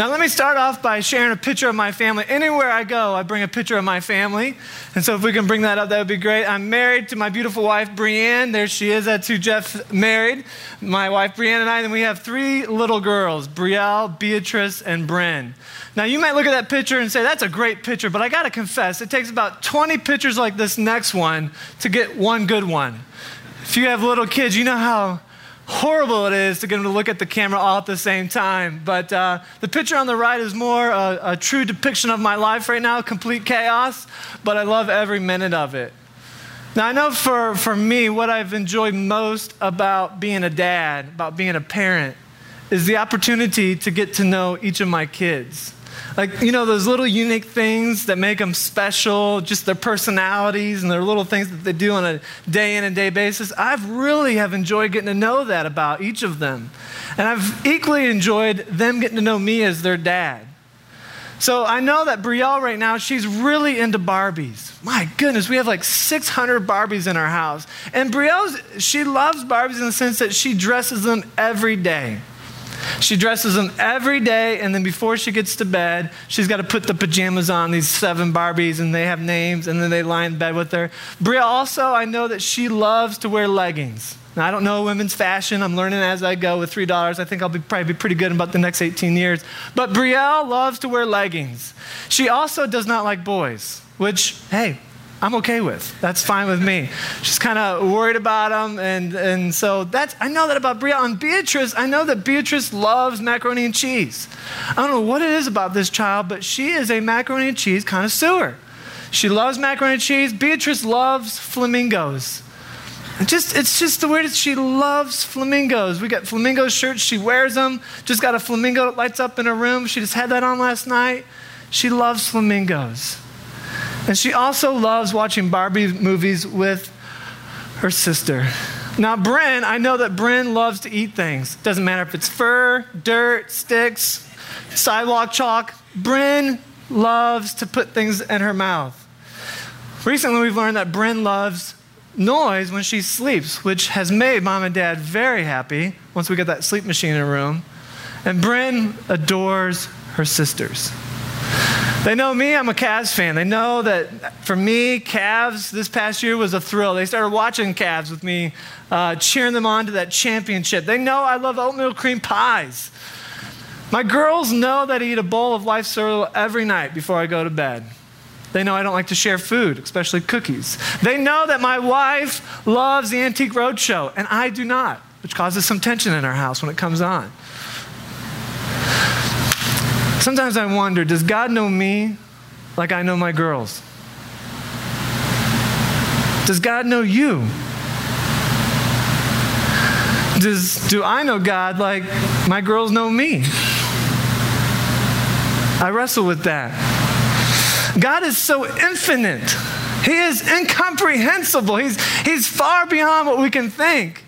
Now, let me start off by sharing a picture of my family. Anywhere I go, I bring a picture of my family. And so, if we can bring that up, that would be great. I'm married to my beautiful wife, Brienne. There she is. That's who Jeff married. My wife, Brienne, and I. And we have three little girls Brielle, Beatrice, and Bryn. Now, you might look at that picture and say, that's a great picture, but I got to confess, it takes about 20 pictures like this next one to get one good one. If you have little kids, you know how horrible it is to get them to look at the camera all at the same time. But uh, the picture on the right is more a, a true depiction of my life right now, complete chaos, but I love every minute of it. Now, I know for, for me, what I've enjoyed most about being a dad, about being a parent, is the opportunity to get to know each of my kids. Like, you know, those little unique things that make them special, just their personalities and their little things that they do on a day in and day basis. I've really have enjoyed getting to know that about each of them. And I've equally enjoyed them getting to know me as their dad. So I know that Brielle right now, she's really into Barbies. My goodness, we have like 600 Barbies in our house. And Brielle, she loves Barbies in the sense that she dresses them every day. She dresses them every day, and then before she gets to bed, she's got to put the pajamas on, these seven Barbies, and they have names, and then they lie in bed with her. Bria also, I know that she loves to wear leggings. Now, I don't know women's fashion. I'm learning as I go with $3. I think I'll be, probably be pretty good in about the next 18 years. But Brielle loves to wear leggings. She also does not like boys, which, hey, I'm okay with. That's fine with me. She's kind of worried about him, and, and so that's I know that about Bria. And Beatrice, I know that Beatrice loves macaroni and cheese. I don't know what it is about this child, but she is a macaroni and cheese connoisseur. She loves macaroni and cheese. Beatrice loves flamingos. Just, it's just the weirdest. She loves flamingos. We got flamingo shirts. She wears them. Just got a flamingo that lights up in her room. She just had that on last night. She loves flamingos. And she also loves watching Barbie movies with her sister. Now, Bryn, I know that Bryn loves to eat things. Doesn't matter if it's fur, dirt, sticks, sidewalk chalk. Bryn loves to put things in her mouth. Recently, we've learned that Bryn loves noise when she sleeps, which has made mom and dad very happy once we get that sleep machine in her room. And Bryn adores her sisters. They know me, I'm a Cavs fan. They know that for me, Cavs this past year was a thrill. They started watching Cavs with me, uh, cheering them on to that championship. They know I love oatmeal cream pies. My girls know that I eat a bowl of life cereal every night before I go to bed. They know I don't like to share food, especially cookies. They know that my wife loves the Antique Roadshow, and I do not, which causes some tension in our house when it comes on. Sometimes I wonder does God know me like I know my girls? Does God know you? Does, do I know God like my girls know me? I wrestle with that. God is so infinite. He is incomprehensible. He's, he's far beyond what we can think.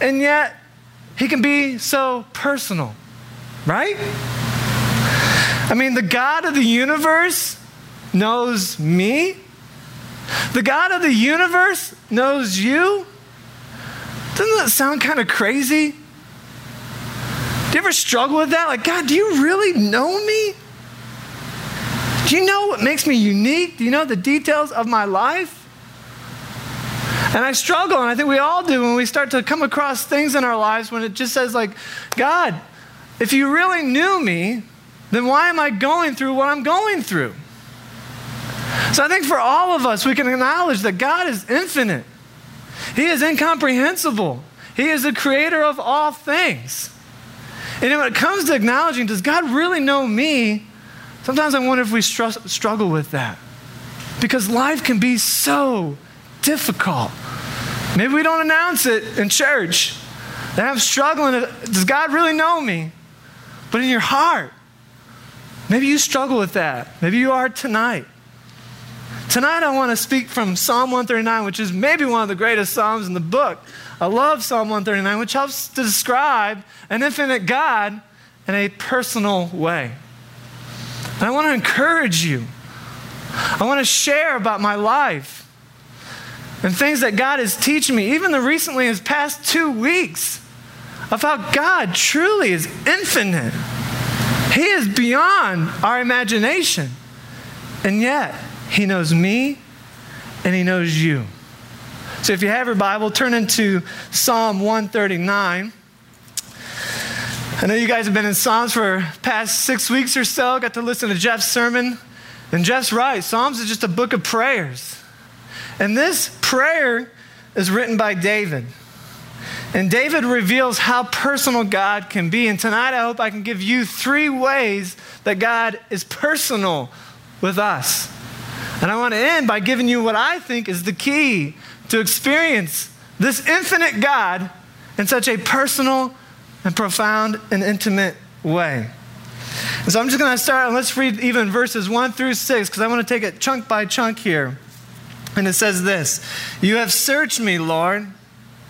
And yet, He can be so personal, right? I mean, the God of the universe knows me. The God of the universe knows you. Doesn't that sound kind of crazy? Do you ever struggle with that? Like, God, do you really know me? Do you know what makes me unique? Do you know the details of my life? And I struggle, and I think we all do when we start to come across things in our lives when it just says, like, God, if you really knew me, then why am I going through what I'm going through? So I think for all of us, we can acknowledge that God is infinite, He is incomprehensible, He is the creator of all things. And when it comes to acknowledging, does God really know me? Sometimes I wonder if we str- struggle with that. Because life can be so difficult. Maybe we don't announce it in church. That I'm struggling. Does God really know me? But in your heart, Maybe you struggle with that. Maybe you are tonight. Tonight, I want to speak from Psalm 139, which is maybe one of the greatest Psalms in the book. I love Psalm 139, which helps to describe an infinite God in a personal way. And I want to encourage you. I want to share about my life and things that God is teaching me, even the recently, his past two weeks, of how God truly is infinite He is beyond our imagination. And yet, He knows me and He knows you. So if you have your Bible, turn into Psalm 139. I know you guys have been in Psalms for past six weeks or so. Got to listen to Jeff's sermon. And Jeff's right. Psalms is just a book of prayers. And this prayer is written by David. And David reveals how personal God can be. And tonight I hope I can give you three ways that God is personal with us. And I want to end by giving you what I think is the key to experience this infinite God in such a personal and profound and intimate way. And so I'm just going to start, and let's read even verses 1 through 6, because I want to take it chunk by chunk here. And it says this You have searched me, Lord,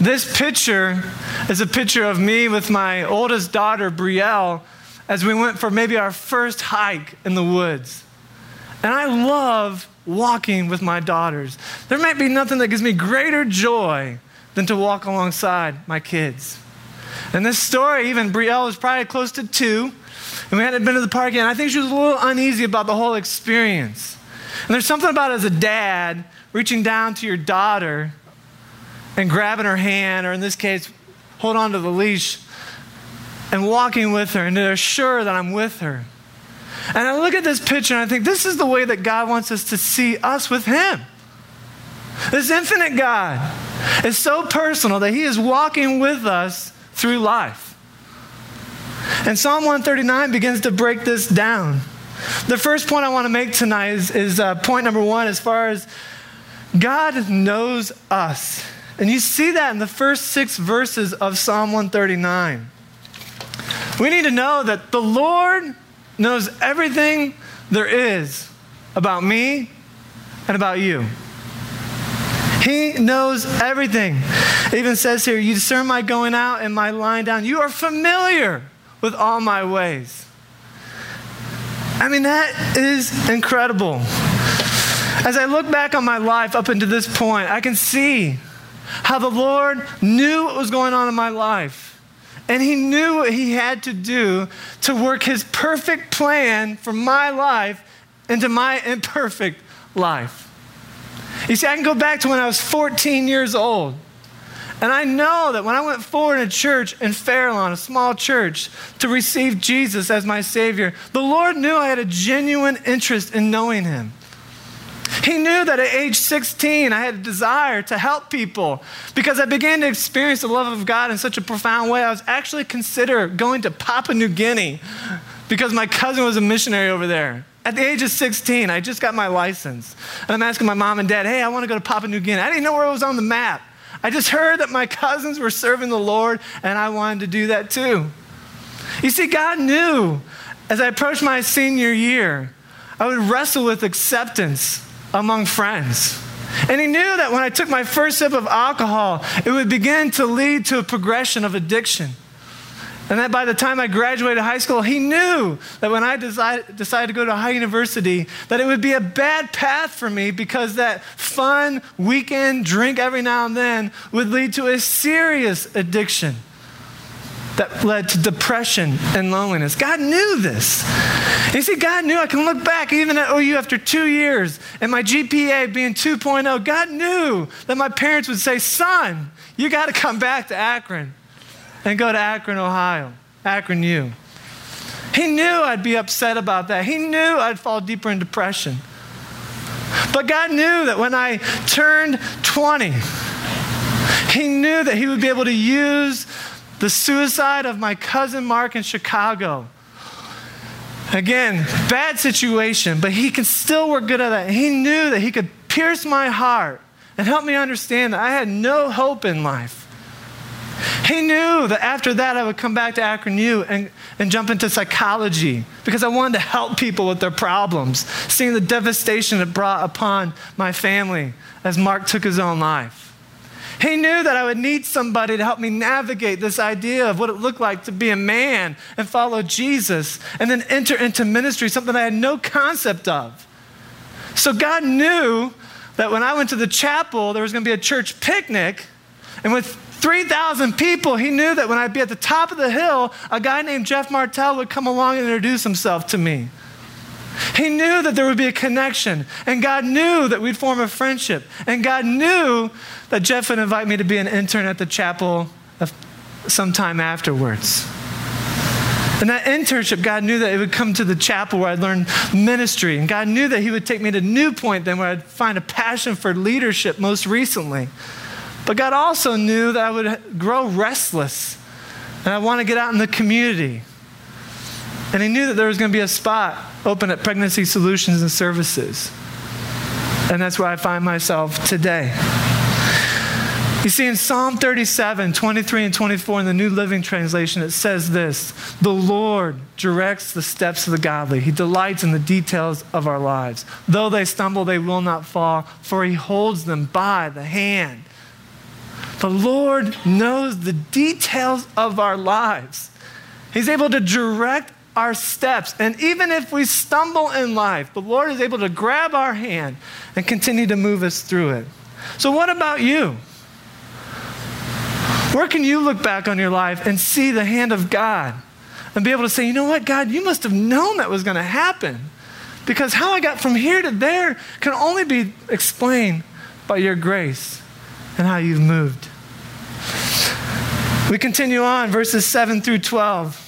This picture is a picture of me with my oldest daughter, Brielle, as we went for maybe our first hike in the woods. And I love walking with my daughters. There might be nothing that gives me greater joy than to walk alongside my kids. And this story, even Brielle was probably close to two, and we hadn't been to the park yet. And I think she was a little uneasy about the whole experience. And there's something about as a dad reaching down to your daughter and grabbing her hand, or in this case, hold on to the leash and walking with her and to assure that I'm with her. And I look at this picture and I think this is the way that God wants us to see us with Him. This infinite God is so personal that He is walking with us through life. And Psalm 139 begins to break this down. The first point I want to make tonight is, is uh, point number one as far as God knows us. And you see that in the first six verses of Psalm 139. We need to know that the Lord knows everything there is about me and about you. He knows everything. It even says here, You discern my going out and my lying down. You are familiar with all my ways. I mean, that is incredible. As I look back on my life up until this point, I can see how the Lord knew what was going on in my life. And He knew what He had to do to work His perfect plan for my life into my imperfect life. You see, I can go back to when I was 14 years old. And I know that when I went forward in a church in Fairlawn, a small church, to receive Jesus as my Savior, the Lord knew I had a genuine interest in knowing Him. He knew that at age 16, I had a desire to help people because I began to experience the love of God in such a profound way. I was actually consider going to Papua New Guinea because my cousin was a missionary over there. At the age of 16, I just got my license. And I'm asking my mom and dad, hey, I want to go to Papua New Guinea. I didn't know where it was on the map. I just heard that my cousins were serving the Lord, and I wanted to do that too. You see, God knew as I approached my senior year, I would wrestle with acceptance among friends. And he knew that when I took my first sip of alcohol, it would begin to lead to a progression of addiction. And that by the time I graduated high school, he knew that when I decided, decided to go to Ohio University, that it would be a bad path for me because that fun weekend drink every now and then would lead to a serious addiction that led to depression and loneliness. God knew this. And you see, God knew I can look back even at OU after two years and my GPA being 2.0. God knew that my parents would say, Son, you got to come back to Akron and go to Akron, Ohio. Akron U. He knew I'd be upset about that. He knew I'd fall deeper in depression. But God knew that when I turned 20, He knew that He would be able to use the suicide of my cousin Mark in Chicago. Again, bad situation, but He can still work good at that. He knew that He could pierce my heart and help me understand that I had no hope in life. He knew that after that I would come back to Akron U and, and jump into psychology because I wanted to help people with their problems, seeing the devastation it brought upon my family as Mark took his own life. He knew that I would need somebody to help me navigate this idea of what it looked like to be a man and follow Jesus and then enter into ministry, something I had no concept of. So God knew that when I went to the chapel, there was going to be a church picnic. And with 3,000 people, he knew that when I'd be at the top of the hill, a guy named Jeff Martell would come along and introduce himself to me. He knew that there would be a connection, and God knew that we'd form a friendship, and God knew that Jeff would invite me to be an intern at the chapel sometime afterwards. And that internship, God knew that it would come to the chapel where I'd learn ministry. And God knew that He would take me to New Point, then where I'd find a passion for leadership most recently. But God also knew that I would grow restless and I want to get out in the community. And He knew that there was going to be a spot open at Pregnancy Solutions and Services. And that's where I find myself today. You see, in Psalm 37, 23 and 24 in the New Living Translation, it says this The Lord directs the steps of the godly. He delights in the details of our lives. Though they stumble, they will not fall, for He holds them by the hand. The Lord knows the details of our lives. He's able to direct our steps. And even if we stumble in life, the Lord is able to grab our hand and continue to move us through it. So, what about you? Where can you look back on your life and see the hand of God and be able to say, you know what, God, you must have known that was going to happen? Because how I got from here to there can only be explained by your grace and how you've moved. We continue on, verses 7 through 12.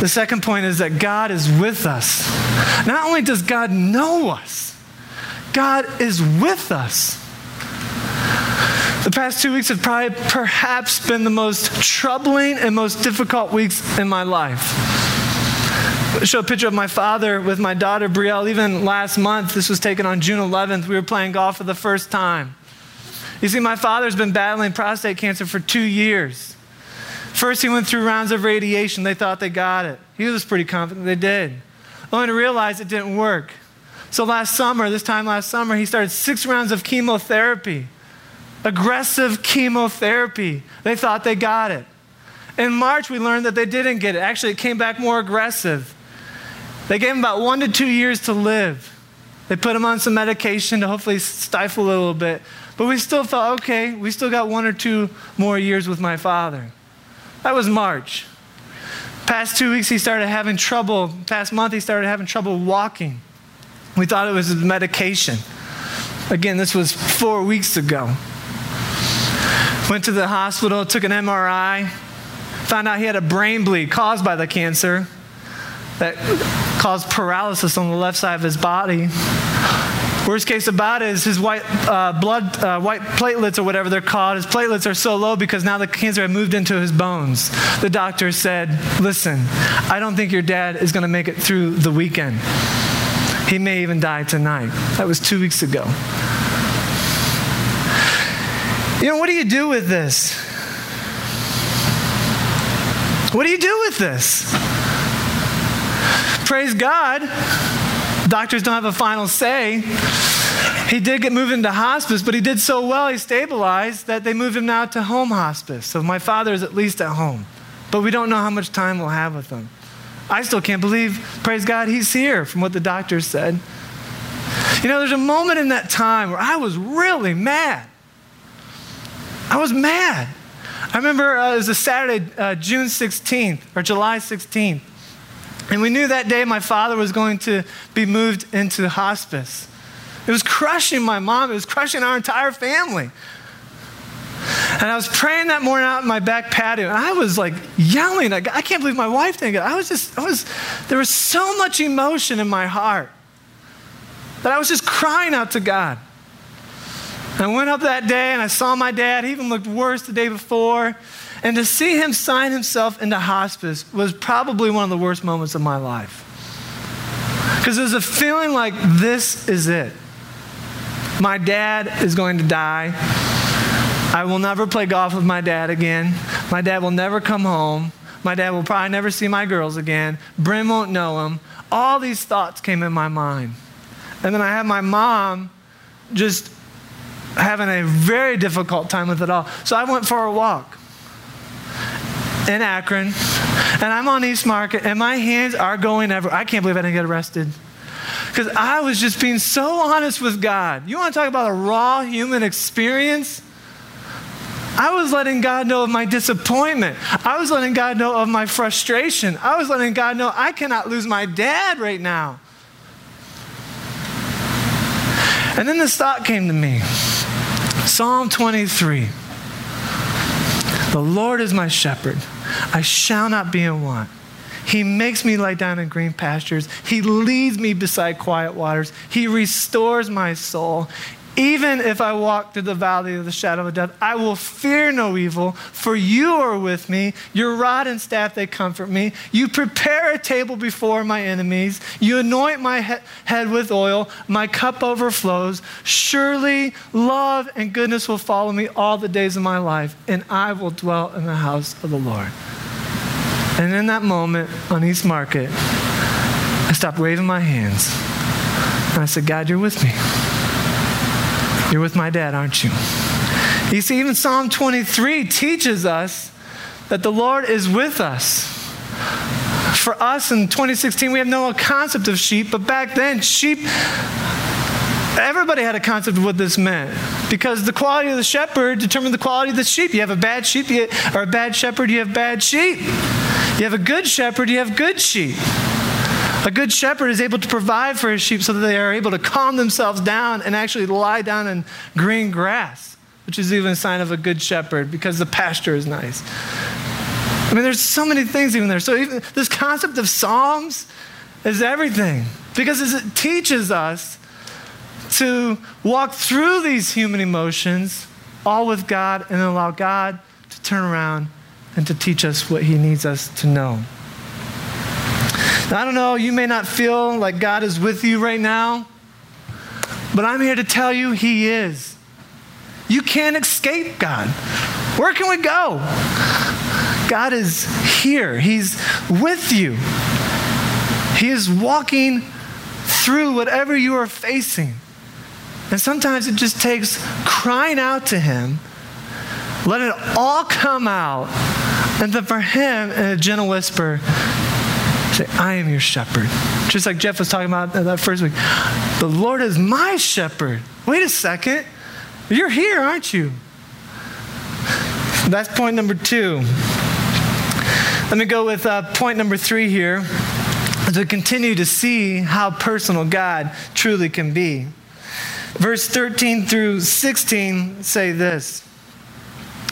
The second point is that God is with us. Not only does God know us, God is with us. The past two weeks have probably perhaps been the most troubling and most difficult weeks in my life. Show a picture of my father with my daughter Brielle. Even last month, this was taken on June 11th, we were playing golf for the first time. You see, my father's been battling prostate cancer for two years. First, he went through rounds of radiation. They thought they got it. He was pretty confident they did, only to realize it didn't work. So last summer, this time last summer, he started six rounds of chemotherapy, aggressive chemotherapy. They thought they got it. In March, we learned that they didn't get it. Actually, it came back more aggressive. They gave him about one to two years to live. They put him on some medication to hopefully stifle a little bit. But we still thought, okay, we still got one or two more years with my father. That was March. Past two weeks, he started having trouble. Past month, he started having trouble walking. We thought it was medication. Again, this was four weeks ago. Went to the hospital, took an MRI, found out he had a brain bleed caused by the cancer that caused paralysis on the left side of his body. Worst case about it is his white uh, blood, uh, white platelets or whatever they're called. His platelets are so low because now the cancer had moved into his bones. The doctor said, "Listen, I don't think your dad is going to make it through the weekend. He may even die tonight." That was two weeks ago. You know, what do you do with this? What do you do with this? Praise God Doctors don't have a final say. He did get moved into hospice, but he did so well, he stabilized, that they moved him now to home hospice. So my father is at least at home. But we don't know how much time we'll have with him. I still can't believe, praise God, he's here from what the doctors said. You know, there's a moment in that time where I was really mad. I was mad. I remember uh, it was a Saturday, uh, June 16th or July 16th. And we knew that day my father was going to be moved into hospice. It was crushing my mom, it was crushing our entire family. And I was praying that morning out in my back patio, and I was like yelling. I, I can't believe my wife didn't get it. I was just, I was, there was so much emotion in my heart that I was just crying out to God. I went up that day and I saw my dad. He even looked worse the day before. And to see him sign himself into hospice was probably one of the worst moments of my life. Because there's a feeling like this is it. My dad is going to die. I will never play golf with my dad again. My dad will never come home. My dad will probably never see my girls again. Bryn won't know him. All these thoughts came in my mind. And then I had my mom just having a very difficult time with it all. So I went for a walk in Akron, and I'm on East Market, and my hands are going everywhere. I can't believe I didn't get arrested. Because I was just being so honest with God. You want to talk about a raw human experience? I was letting God know of my disappointment. I was letting God know of my frustration. I was letting God know I cannot lose my dad right now. And then this thought came to me Psalm 23 The Lord is my shepherd, I shall not be in want. He makes me lie down in green pastures. He leads me beside quiet waters. He restores my soul. Even if I walk through the valley of the shadow of death, I will fear no evil, for you are with me. Your rod and staff, they comfort me. You prepare a table before my enemies. You anoint my he- head with oil. My cup overflows. Surely love and goodness will follow me all the days of my life, and I will dwell in the house of the Lord. And in that moment on East Market, I stopped waving my hands. And I said, God, you're with me. You're with my dad, aren't you? You see, even Psalm 23 teaches us that the Lord is with us. For us in 2016, we have no concept of sheep, but back then, sheep, everybody had a concept of what this meant. Because the quality of the shepherd determined the quality of the sheep. You have a bad sheep, you, or a bad shepherd, you have bad sheep. You have a good shepherd, you have good sheep. A good shepherd is able to provide for his sheep so that they are able to calm themselves down and actually lie down in green grass, which is even a sign of a good shepherd because the pasture is nice. I mean, there's so many things even there. So, even this concept of Psalms is everything because it teaches us to walk through these human emotions all with God and allow God to turn around and to teach us what He needs us to know. I don't know, you may not feel like God is with you right now, but I'm here to tell you He is. You can't escape God. Where can we go? God is here, He's with you. He is walking through whatever you are facing. And sometimes it just takes crying out to Him, let it all come out, and then for Him, in a gentle whisper, Say, I am your shepherd. Just like Jeff was talking about that first week. The Lord is my shepherd. Wait a second. You're here, aren't you? That's point number two. Let me go with uh, point number three here we continue to see how personal God truly can be. Verse 13 through 16 say this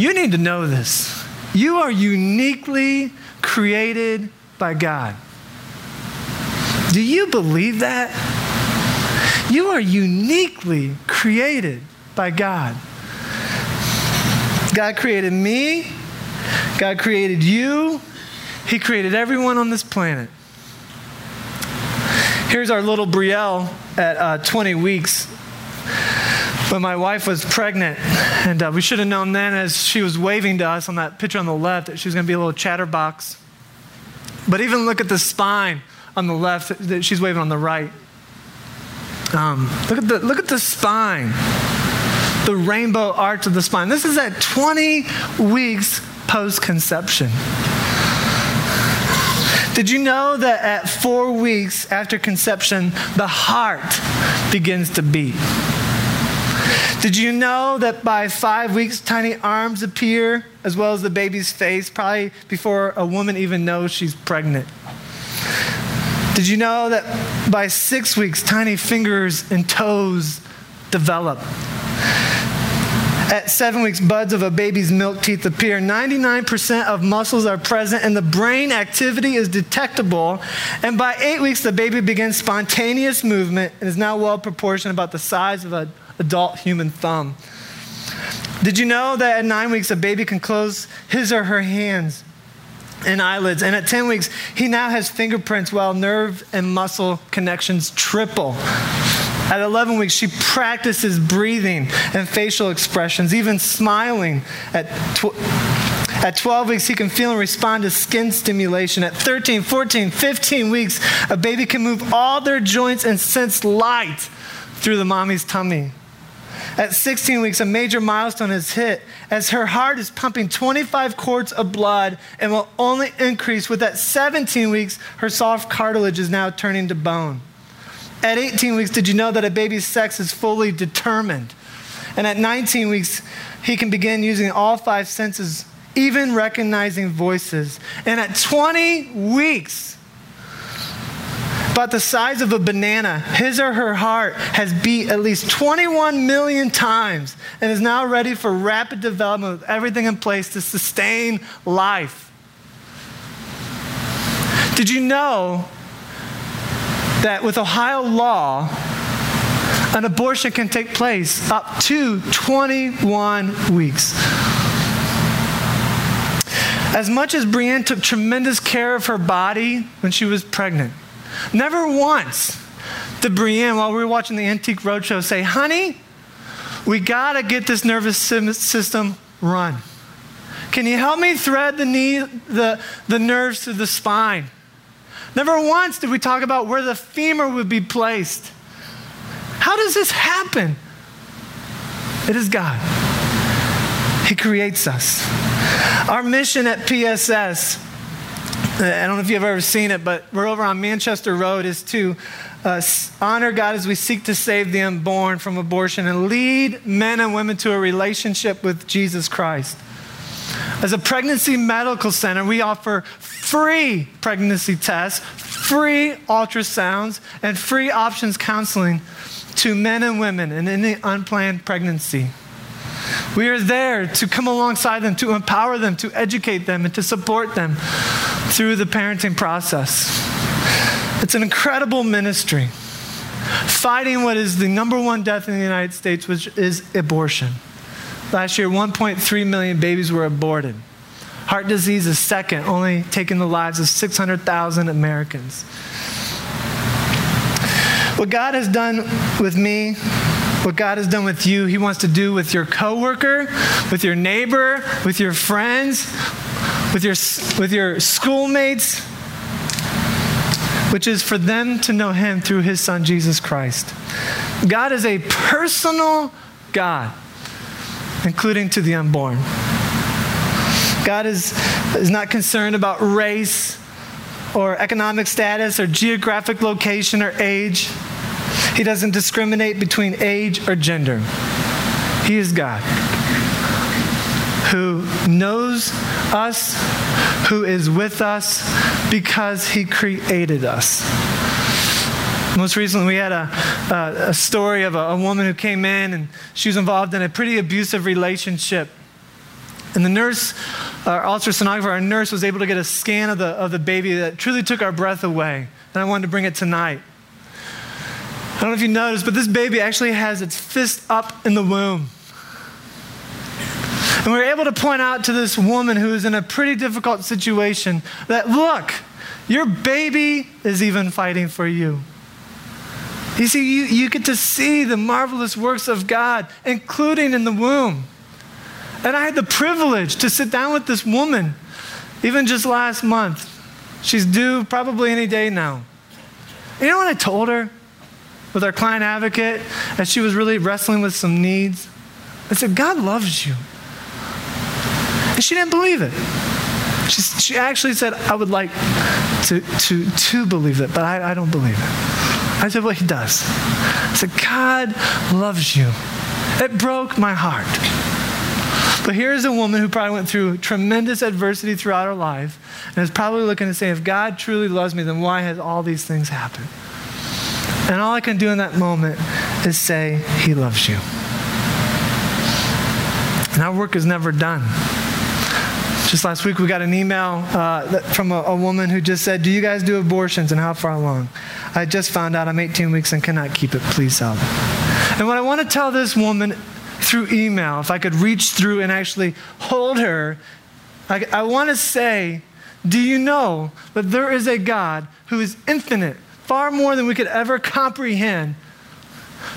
You need to know this. You are uniquely created by God. Do you believe that? You are uniquely created by God. God created me. God created you. He created everyone on this planet. Here's our little Brielle at uh, 20 weeks. When my wife was pregnant, and uh, we should have known then as she was waving to us on that picture on the left that she was going to be a little chatterbox. But even look at the spine on the left that she's waving on the right. Um, look, at the, look at the spine. the rainbow arch of the spine. This is at 20 weeks post conception. Did you know that at four weeks after conception, the heart begins to beat? Did you know that by five weeks, tiny arms appear as well as the baby's face, probably before a woman even knows she's pregnant? Did you know that by six weeks, tiny fingers and toes develop? At seven weeks, buds of a baby's milk teeth appear. 99% of muscles are present, and the brain activity is detectable. And by eight weeks, the baby begins spontaneous movement and is now well proportioned, about the size of an adult human thumb. Did you know that at nine weeks, a baby can close his or her hands and eyelids? And at 10 weeks, he now has fingerprints while nerve and muscle connections triple. At 11 weeks, she practices breathing and facial expressions, even smiling. At, tw- at 12 weeks, he can feel and respond to skin stimulation. At 13, 14, 15 weeks, a baby can move all their joints and sense light through the mommy's tummy. At 16 weeks, a major milestone is hit as her heart is pumping 25 quarts of blood and will only increase with at 17 weeks, her soft cartilage is now turning to bone. At 18 weeks, did you know that a baby's sex is fully determined? And at 19 weeks, he can begin using all five senses, even recognizing voices. And at 20 weeks, about the size of a banana, his or her heart has beat at least 21 million times and is now ready for rapid development with everything in place to sustain life. Did you know that with Ohio law, an abortion can take place up to 21 weeks. As much as Brienne took tremendous care of her body when she was pregnant, never once did Brienne, while we were watching the Antique Roadshow, say, Honey, we got to get this nervous system run. Can you help me thread the, knee, the, the nerves to the spine? Never once did we talk about where the femur would be placed. How does this happen? It is God. He creates us. Our mission at PSS, I don't know if you've ever seen it, but we're over on Manchester Road, is to uh, honor God as we seek to save the unborn from abortion and lead men and women to a relationship with Jesus Christ. As a pregnancy medical center, we offer free pregnancy tests, free ultrasounds, and free options counseling to men and women in any unplanned pregnancy. We are there to come alongside them, to empower them, to educate them, and to support them through the parenting process. It's an incredible ministry, fighting what is the number one death in the United States, which is abortion. Last year, 1.3 million babies were aborted. Heart disease is second, only taking the lives of 600,000 Americans. What God has done with me, what God has done with you, He wants to do with your coworker, with your neighbor, with your friends, with your, with your schoolmates, which is for them to know Him through His Son, Jesus Christ. God is a personal God, including to the unborn. God is, is not concerned about race or economic status or geographic location or age. He doesn't discriminate between age or gender. He is God who knows us, who is with us because he created us. Most recently, we had a, a, a story of a, a woman who came in and she was involved in a pretty abusive relationship. And the nurse our ultrasonographer, our nurse, was able to get a scan of the, of the baby that truly took our breath away. And I wanted to bring it tonight. I don't know if you noticed, but this baby actually has its fist up in the womb. And we were able to point out to this woman who is in a pretty difficult situation that, look, your baby is even fighting for you. You see, you, you get to see the marvelous works of God, including in the womb. And I had the privilege to sit down with this woman, even just last month. She's due probably any day now. You know what I told her with our client advocate as she was really wrestling with some needs? I said, God loves you. And she didn't believe it. She, she actually said, I would like to, to, to believe it, but I, I don't believe it. I said, Well, he does. I said, God loves you. It broke my heart. But here's a woman who probably went through tremendous adversity throughout her life and is probably looking to say, if God truly loves me, then why has all these things happened? And all I can do in that moment is say, He loves you. And our work is never done. Just last week, we got an email uh, from a, a, woman who just said, Do you guys do abortions and how far along? I just found out I'm 18 weeks and cannot keep it. Please help. And what I want to tell this woman through email, if I could reach through and actually hold her, I, I want to say, Do you know that there is a God who is infinite, far more than we could ever comprehend?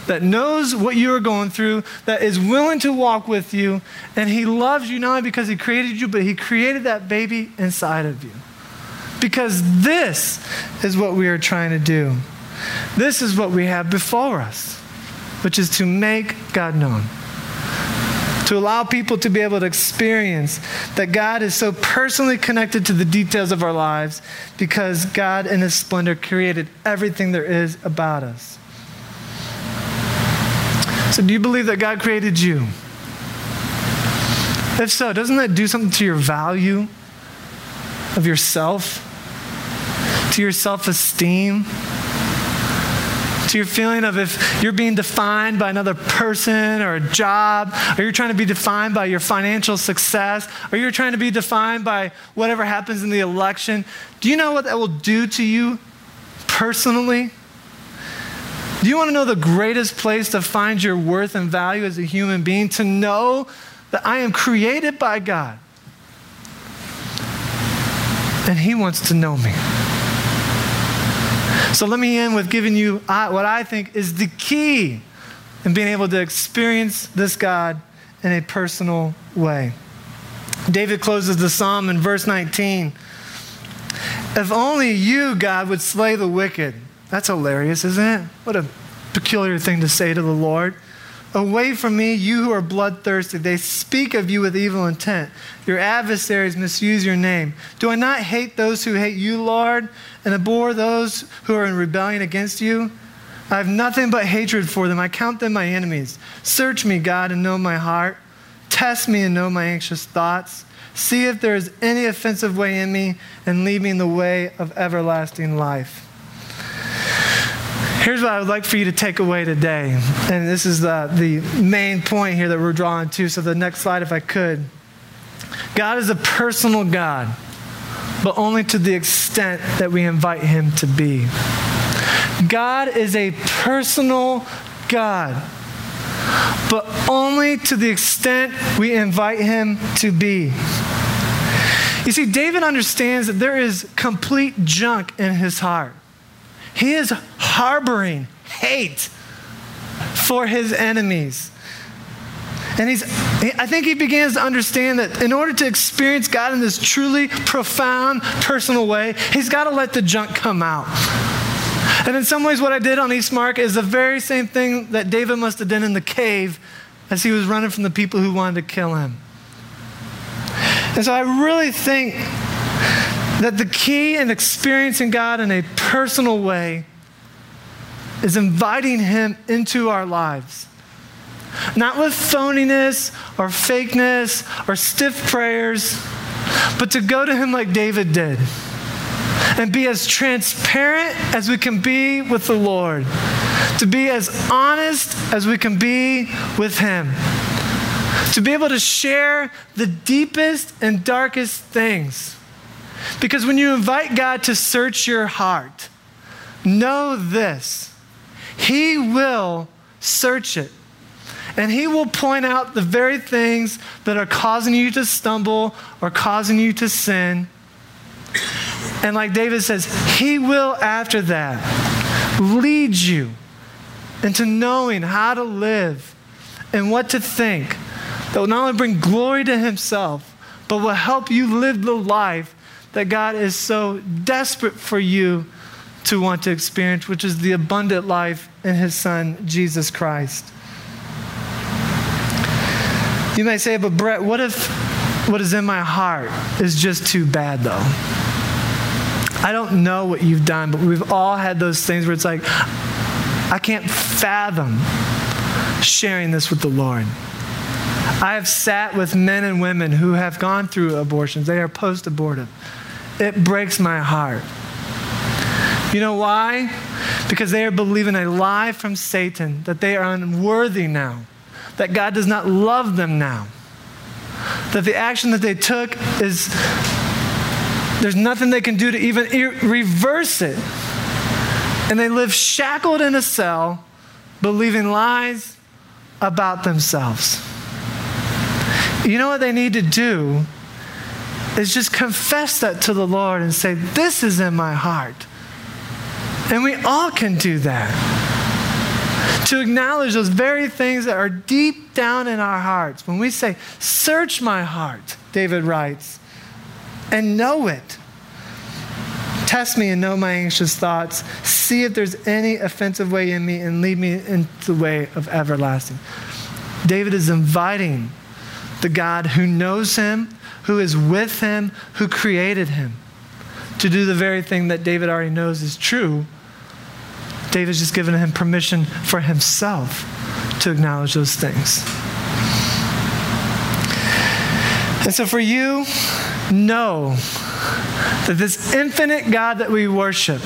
That knows what you are going through, that is willing to walk with you, and He loves you not only because He created you, but He created that baby inside of you. Because this is what we are trying to do. This is what we have before us, which is to make God known. To allow people to be able to experience that God is so personally connected to the details of our lives because God, in His splendor, created everything there is about us. So, do you believe that God created you? If so, doesn't that do something to your value of yourself, to your self esteem? to your feeling of if you're being defined by another person or a job, or you're trying to be defined by your financial success, or you're trying to be defined by whatever happens in the election, do you know what that will do to you personally? Do you want to know the greatest place to find your worth and value as a human being? To know that I am created by God. And He wants to know me. So let me end with giving you what I think is the key in being able to experience this God in a personal way. David closes the psalm in verse 19. If only you, God, would slay the wicked. That's hilarious, isn't it? What a peculiar thing to say to the Lord. Away from me, you who are bloodthirsty. They speak of you with evil intent. Your adversaries misuse your name. Do I not hate those who hate you, Lord, and abhor those who are in rebellion against you? I have nothing but hatred for them. I count them my enemies. Search me, God, and know my heart. Test me and know my anxious thoughts. See if there is any offensive way in me, and lead me in the way of everlasting life. Here's what I would like for you to take away today. And this is the, the main point here that we're drawing to. So, the next slide, if I could. God is a personal God, but only to the extent that we invite Him to be. God is a personal God, but only to the extent we invite Him to be. You see, David understands that there is complete junk in his heart. He is harboring hate for his enemies. And he's, I think he begins to understand that in order to experience God in this truly profound, personal way, he's got to let the junk come out. And in some ways, what I did on East Market is the very same thing that David must have done in the cave as he was running from the people who wanted to kill him. And so I really think that the key in experiencing God in a personal way is inviting Him into our lives. Not with phoniness or fakeness or stiff prayers, but to go to Him like David did and be as transparent as we can be with the Lord, to be as honest as we can be with Him, to be able to share the deepest and darkest things. Because when you invite God to search your heart, know this he will search it. And He will point out the very things that are causing you to stumble or causing you to sin. And like David says, He will, after that, lead you into knowing how to live and what to think that will not only bring glory to Himself, but will help you live the life that God is so desperate for you to want to experience, which is the abundant life in his son, Jesus Christ. You may say, but Brett, what if what is in my heart is just too bad, though? I don't know what you've done, but we've all had those things where it's like, I can't fathom sharing this with the Lord. I have sat with men and women who have gone through abortions, they are post abortive. It breaks my heart. You know why? Because they are believing a lie from Satan that they are unworthy now, that God does not love them now, that the action that they took is, there's nothing they can do to even reverse it. And they live shackled in a cell, believing lies about themselves. You know what they need to do is just confess that to the Lord and say, This is in my heart. And we all can do that. To acknowledge those very things that are deep down in our hearts. When we say, Search my heart, David writes, and know it. Test me and know my anxious thoughts. See if there's any offensive way in me and lead me into the way of everlasting. David is inviting the God who knows him, who is with him, who created him, to do the very thing that David already knows is true. David's just given him permission for himself to acknowledge those things. And so for you, know that this infinite God that we worship,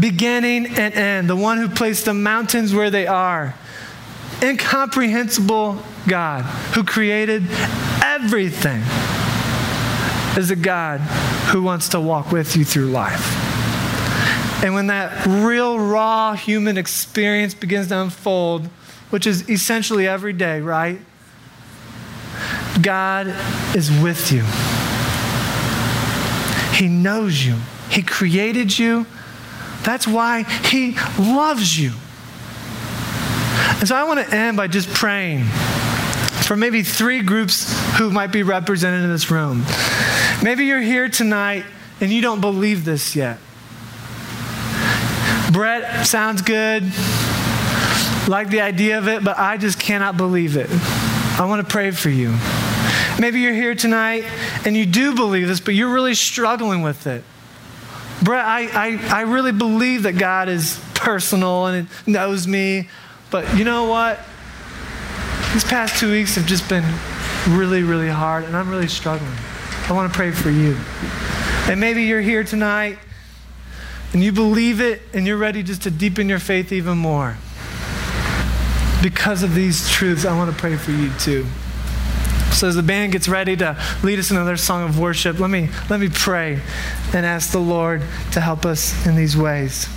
beginning and end, the one who placed the mountains where they are, incomprehensible God who created everything is a God who wants to walk with you through life. And when that real, raw human experience begins to unfold, which is essentially every day, right? God is with you. He knows you. He created you. That's why He loves you. And so I want to end by just praying for maybe three groups who might be represented in this room. Maybe you're here tonight and you don't believe this yet. Brett sounds good, like the idea of it, but I just cannot believe it. I want to pray for you. Maybe you're here tonight and you do believe this, but you're really struggling with it. Brett, I, I, I really believe that God is personal and knows me. But you know what? These past two weeks have just been really, really hard, and I'm really struggling. I want to pray for you. And maybe you're here tonight and you believe it and you're ready just to deepen your faith even more. Because of these truths, I want to pray for you too. So as the band gets ready to lead us in another song of worship, let me let me pray and ask the Lord to help us in these ways.